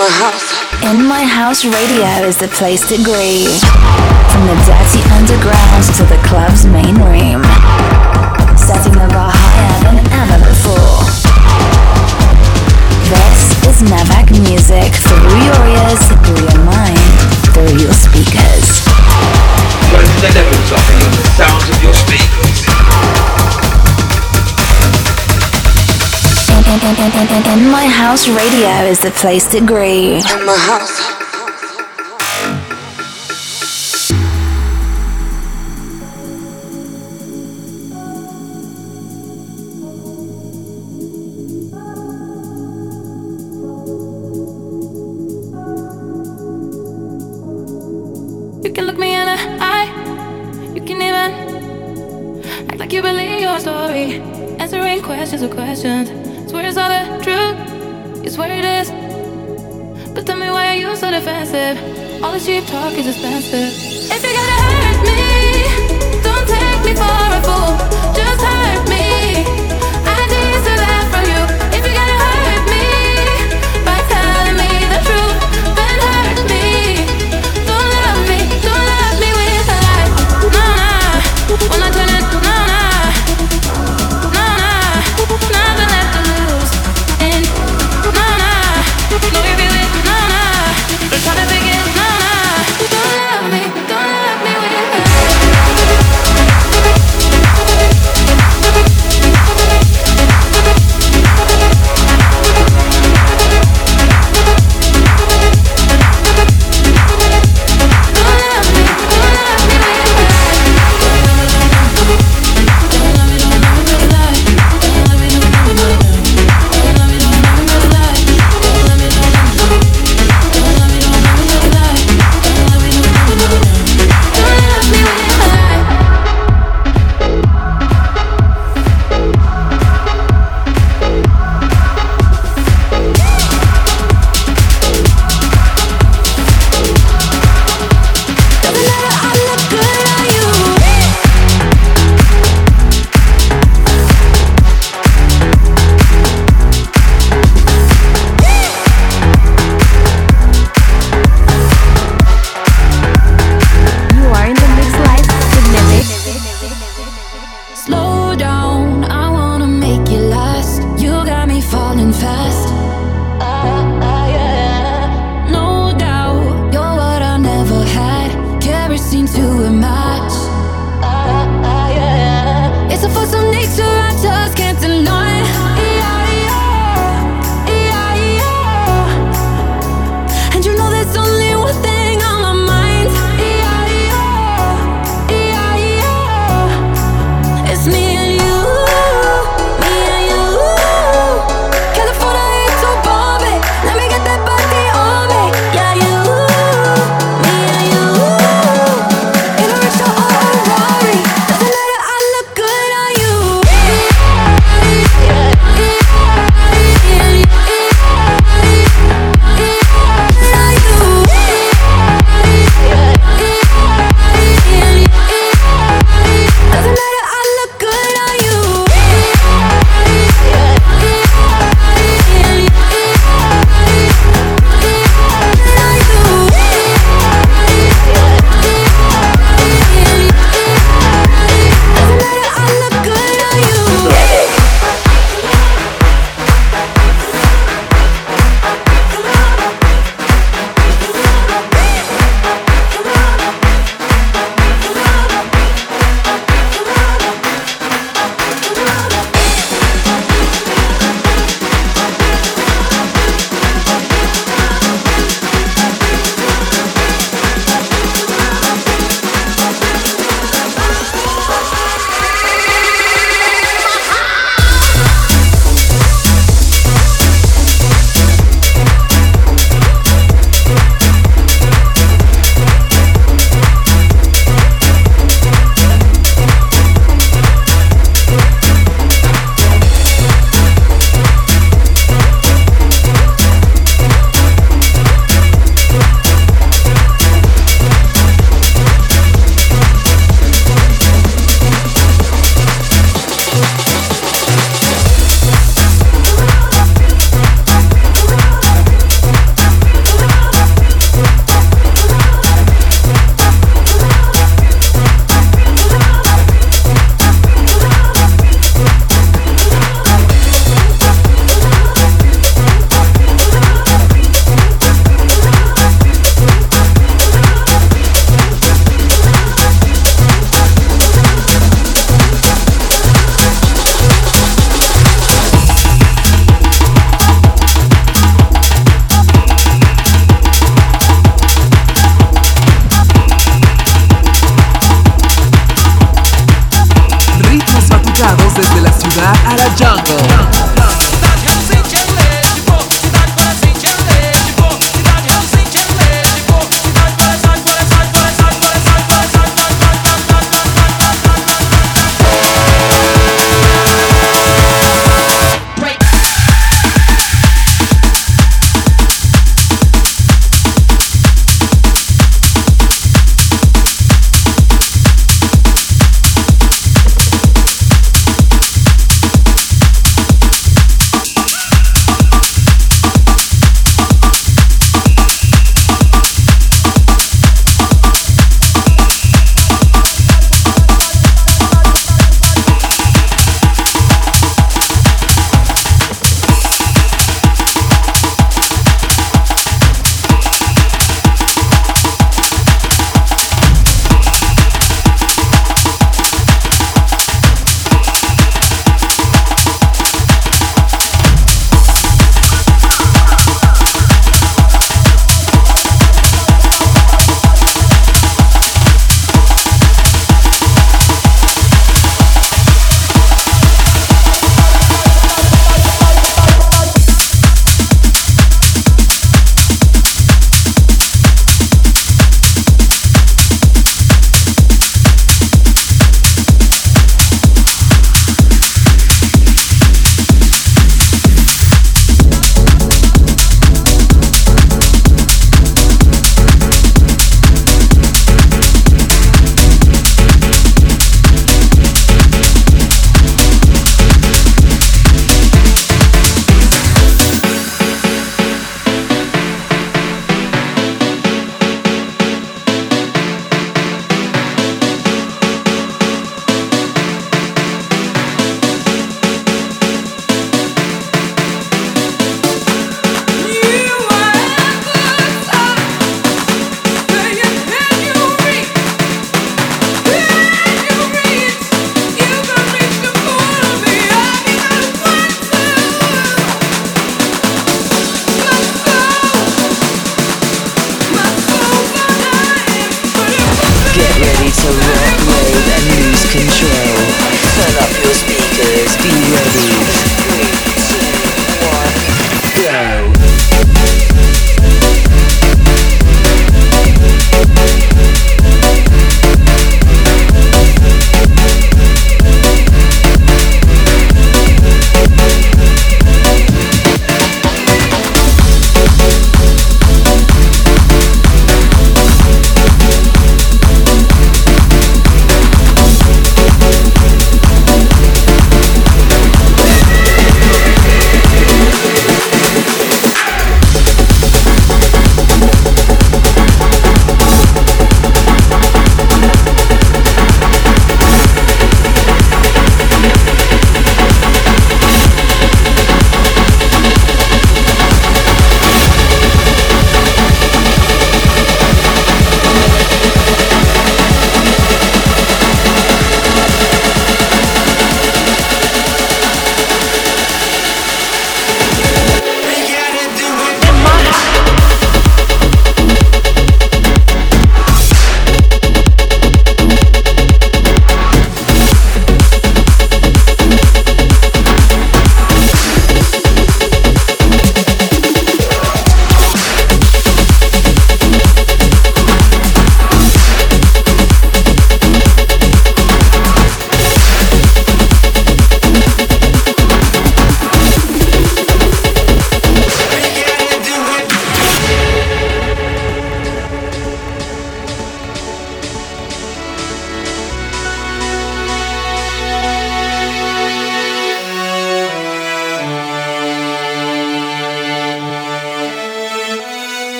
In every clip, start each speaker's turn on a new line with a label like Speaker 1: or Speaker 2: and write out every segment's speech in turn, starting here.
Speaker 1: my house.
Speaker 2: In My House Radio is the place to grieve. From the dirty underground to the club's main room. Setting the bar higher than ever before. This is Navak music through your ears, through your mind, through your speakers.
Speaker 3: Turning the levels up the sounds
Speaker 2: In, in, in, in, My House Radio is the place to grieve.
Speaker 1: In my house.
Speaker 4: Cheap talk is expensive. If you gotta torna alla jungle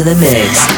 Speaker 4: To the mix.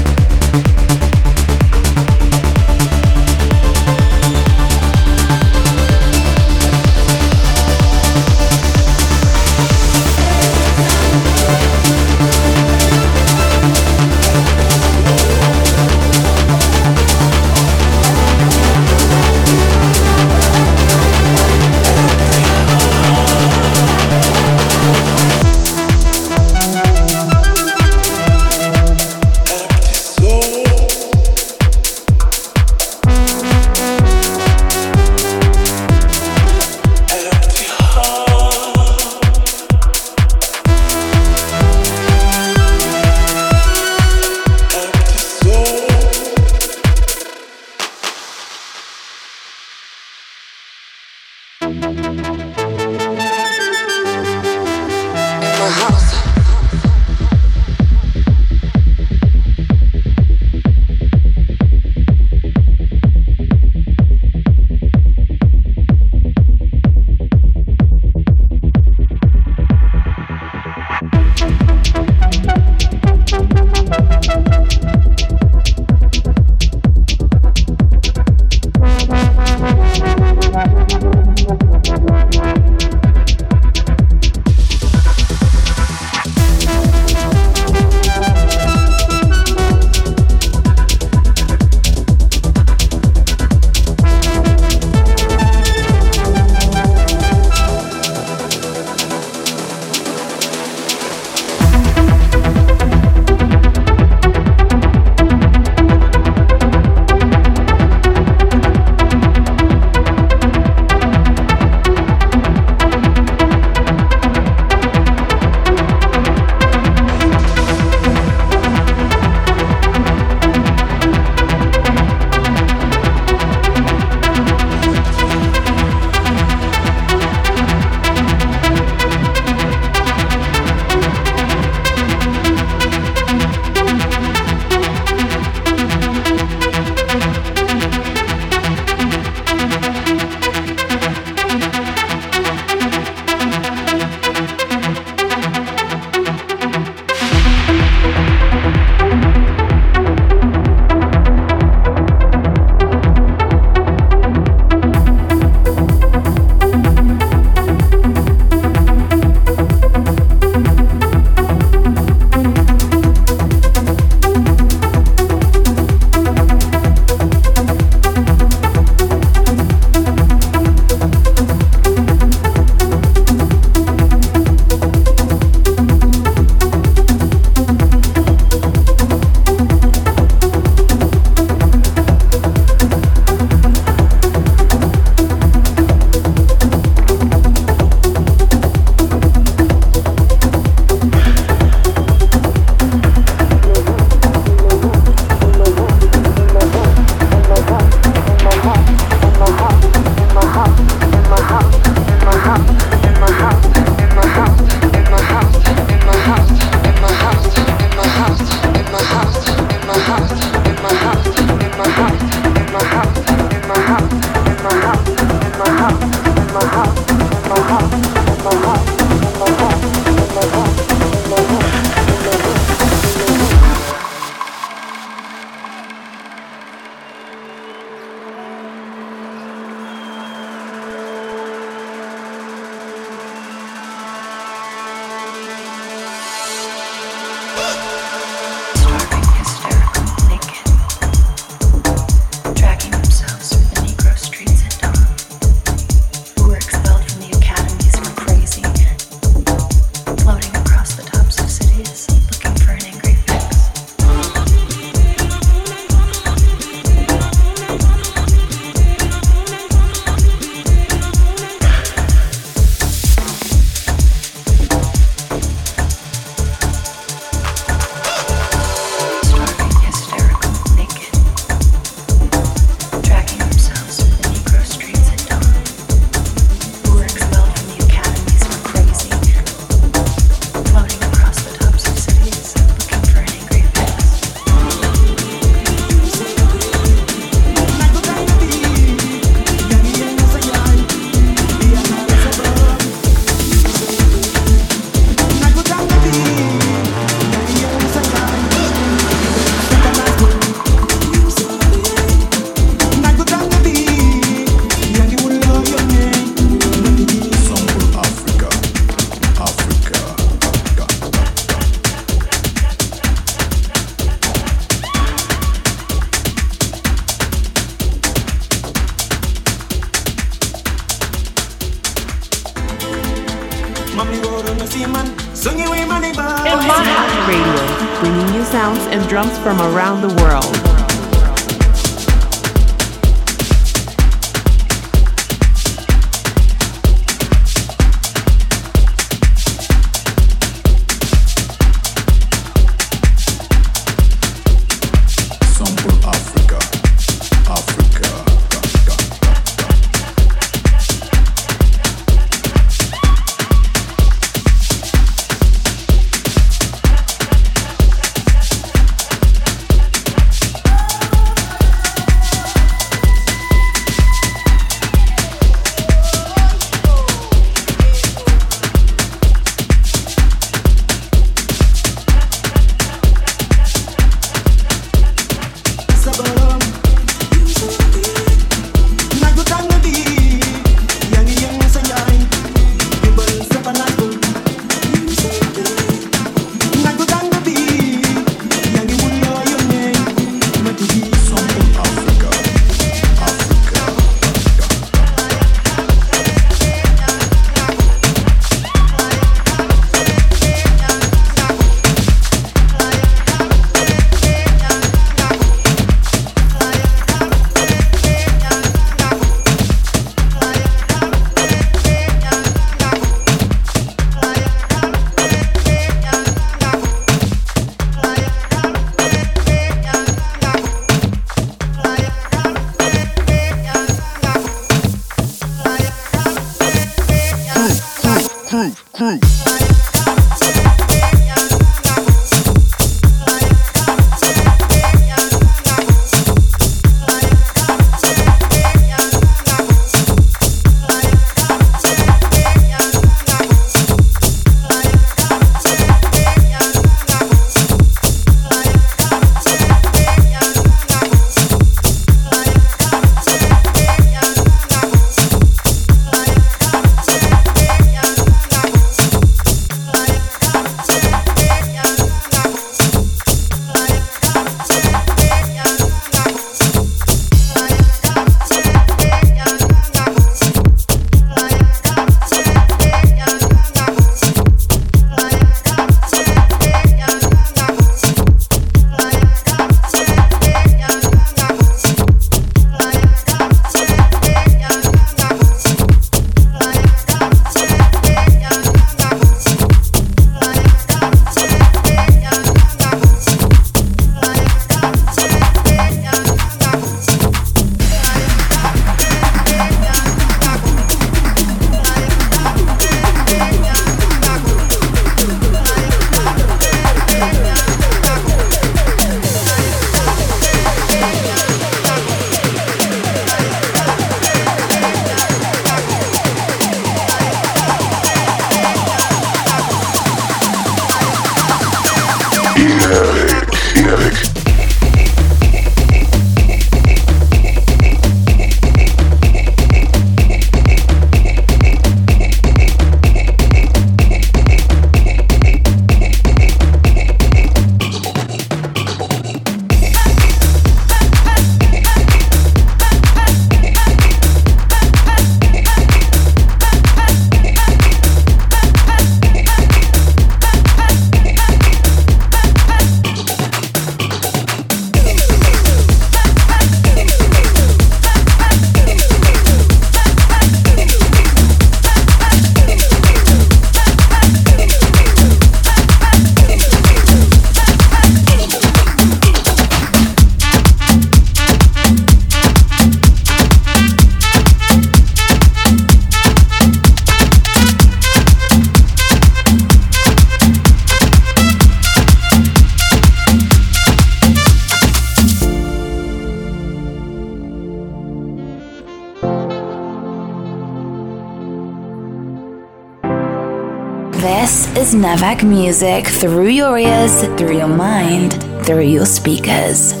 Speaker 4: Navak music through your ears, through your mind, through your speakers.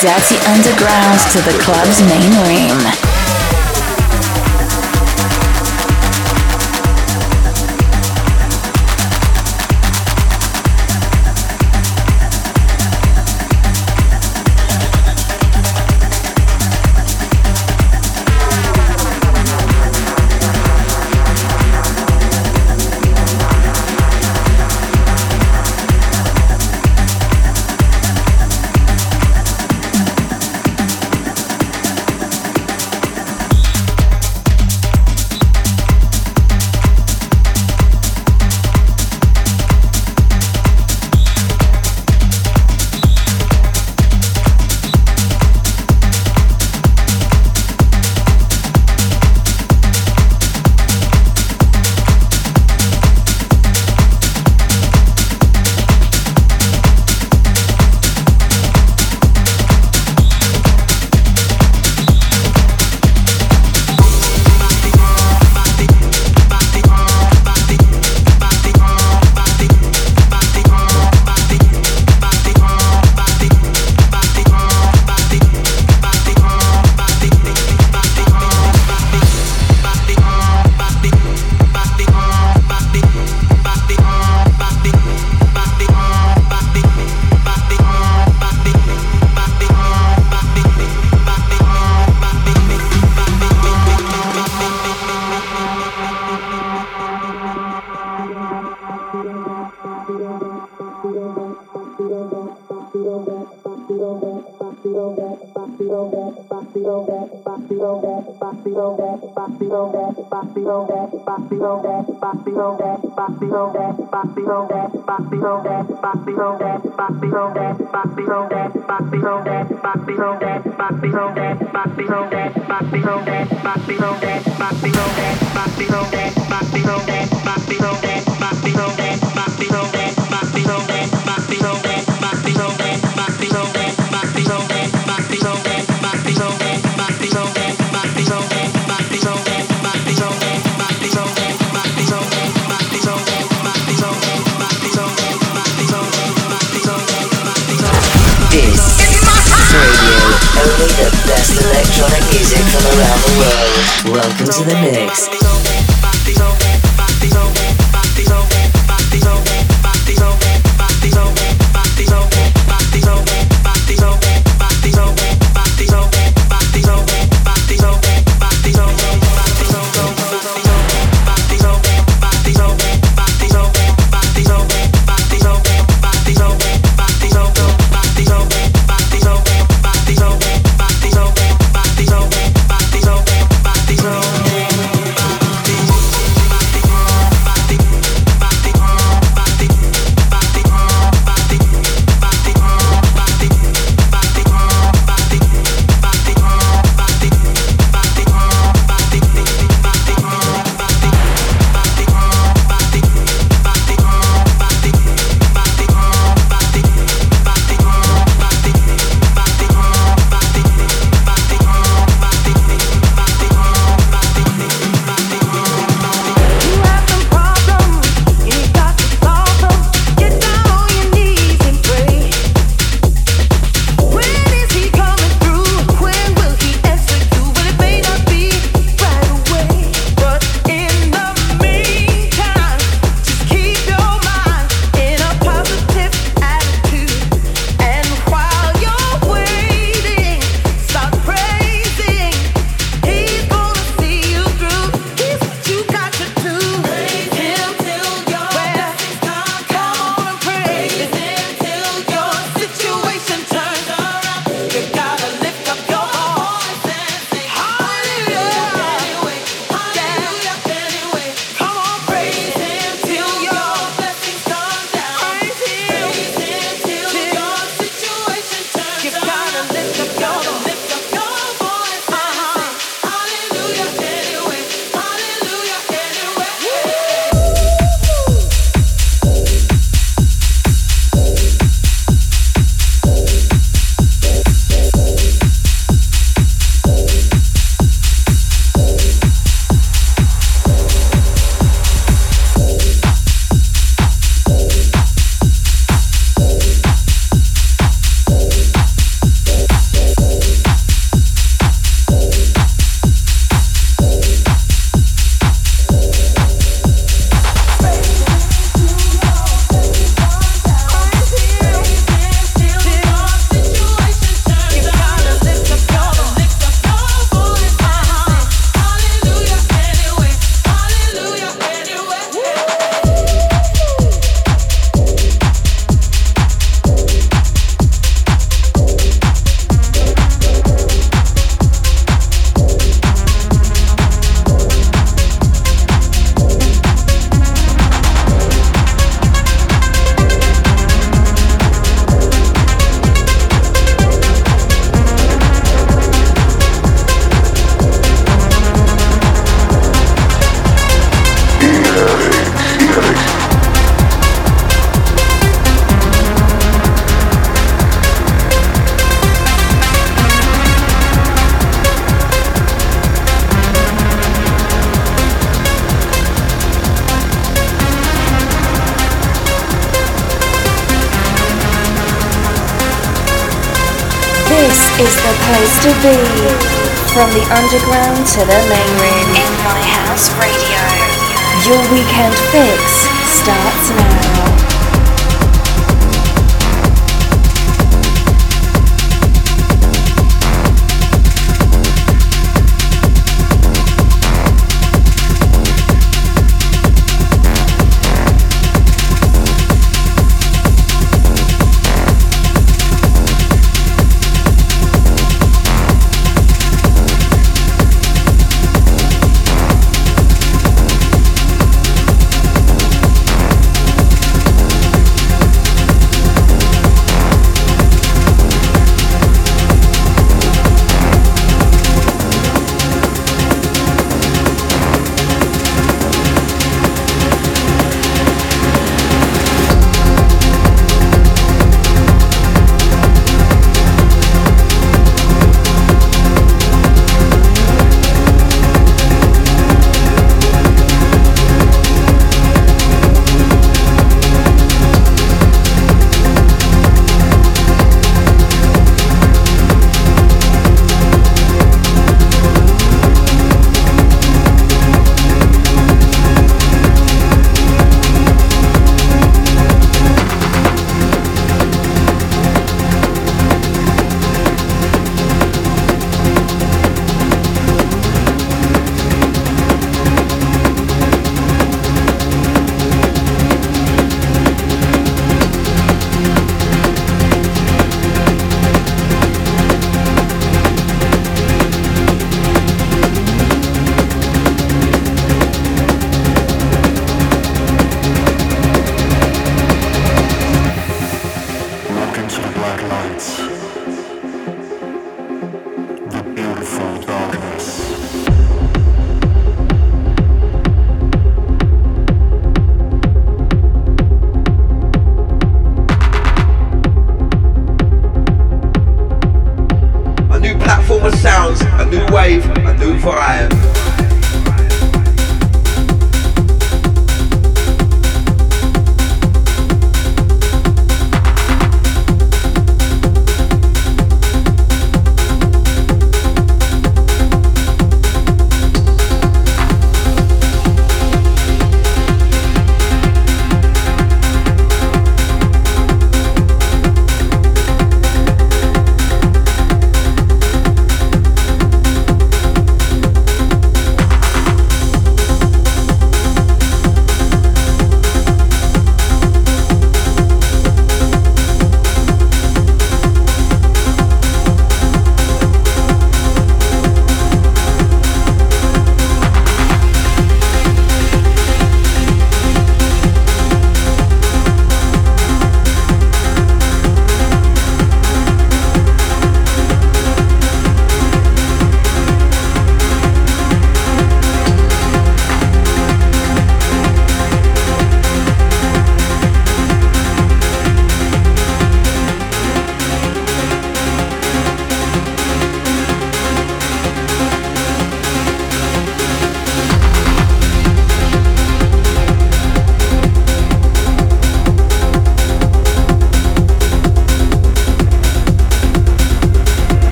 Speaker 4: Dirty underground to
Speaker 1: the club's main room. Back below that, back below that, back below that. the
Speaker 2: best electronic music from around the world. Welcome to the mix. Underground to the main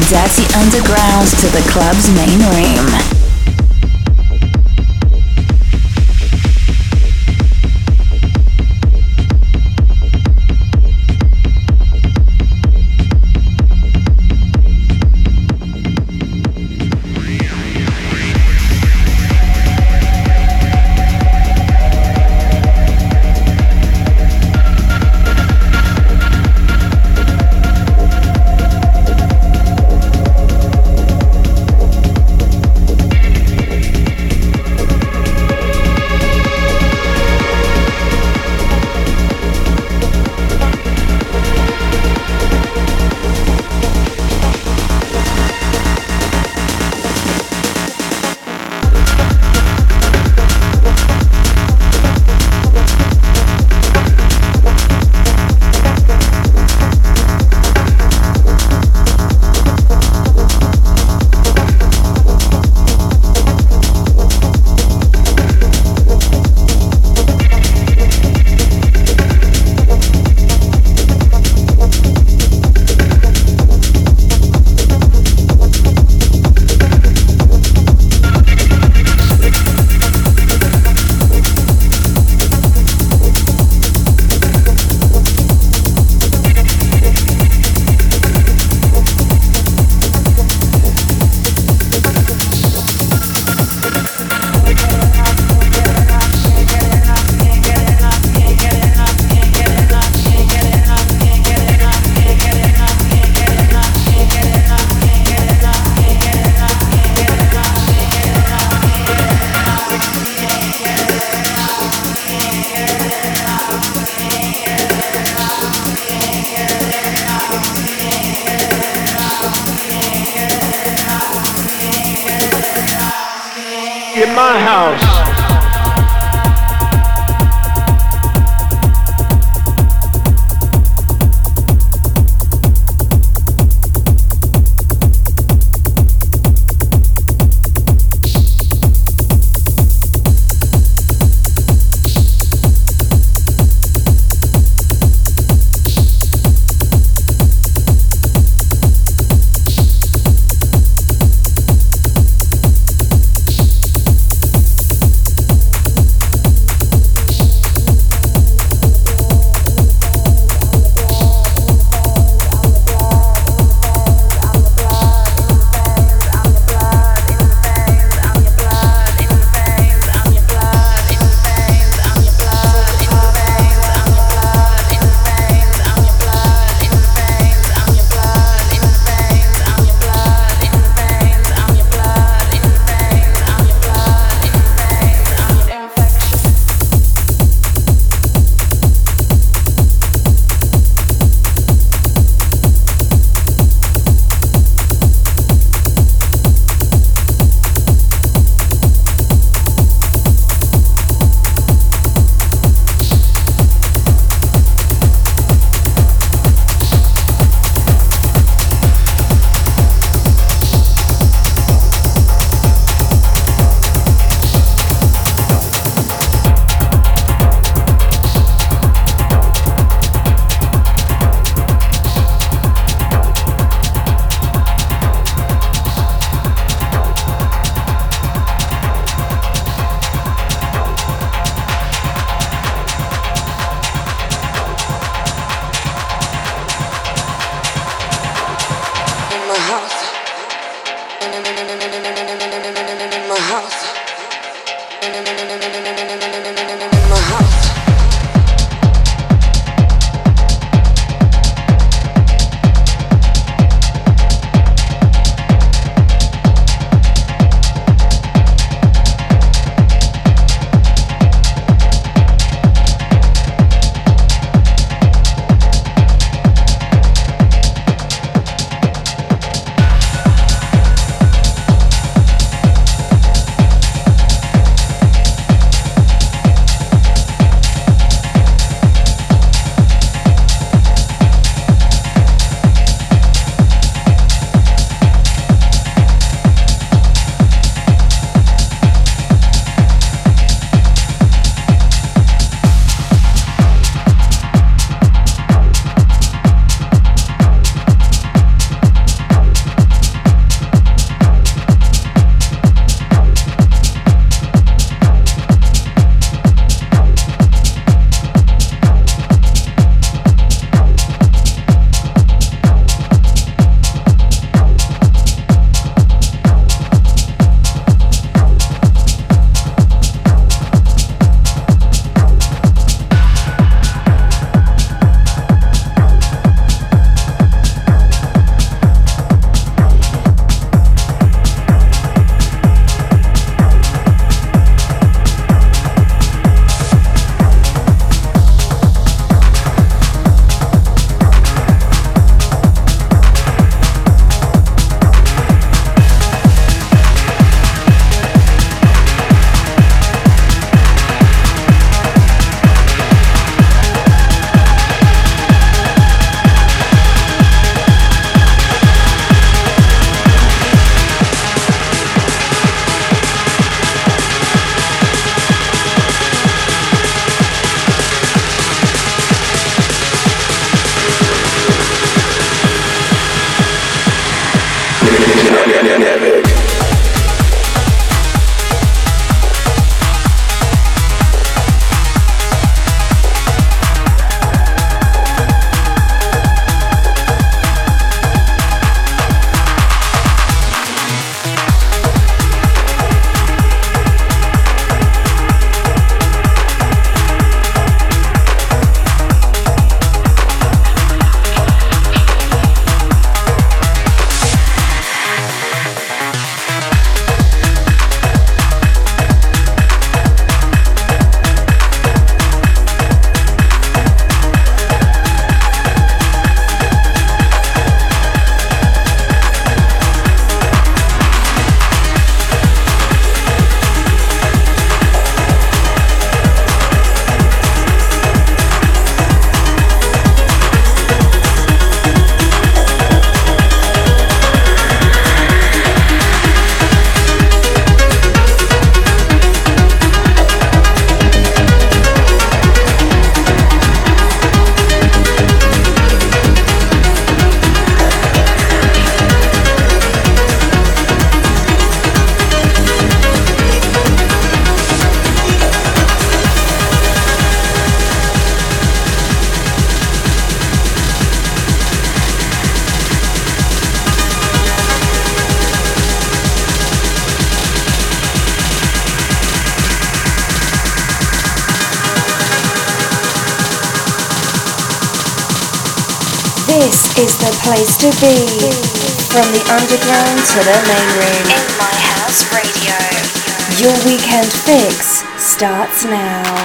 Speaker 2: dirty underground to the club's main room.
Speaker 5: From the underground to the main room.
Speaker 6: In my house radio.
Speaker 5: Your weekend fix starts now.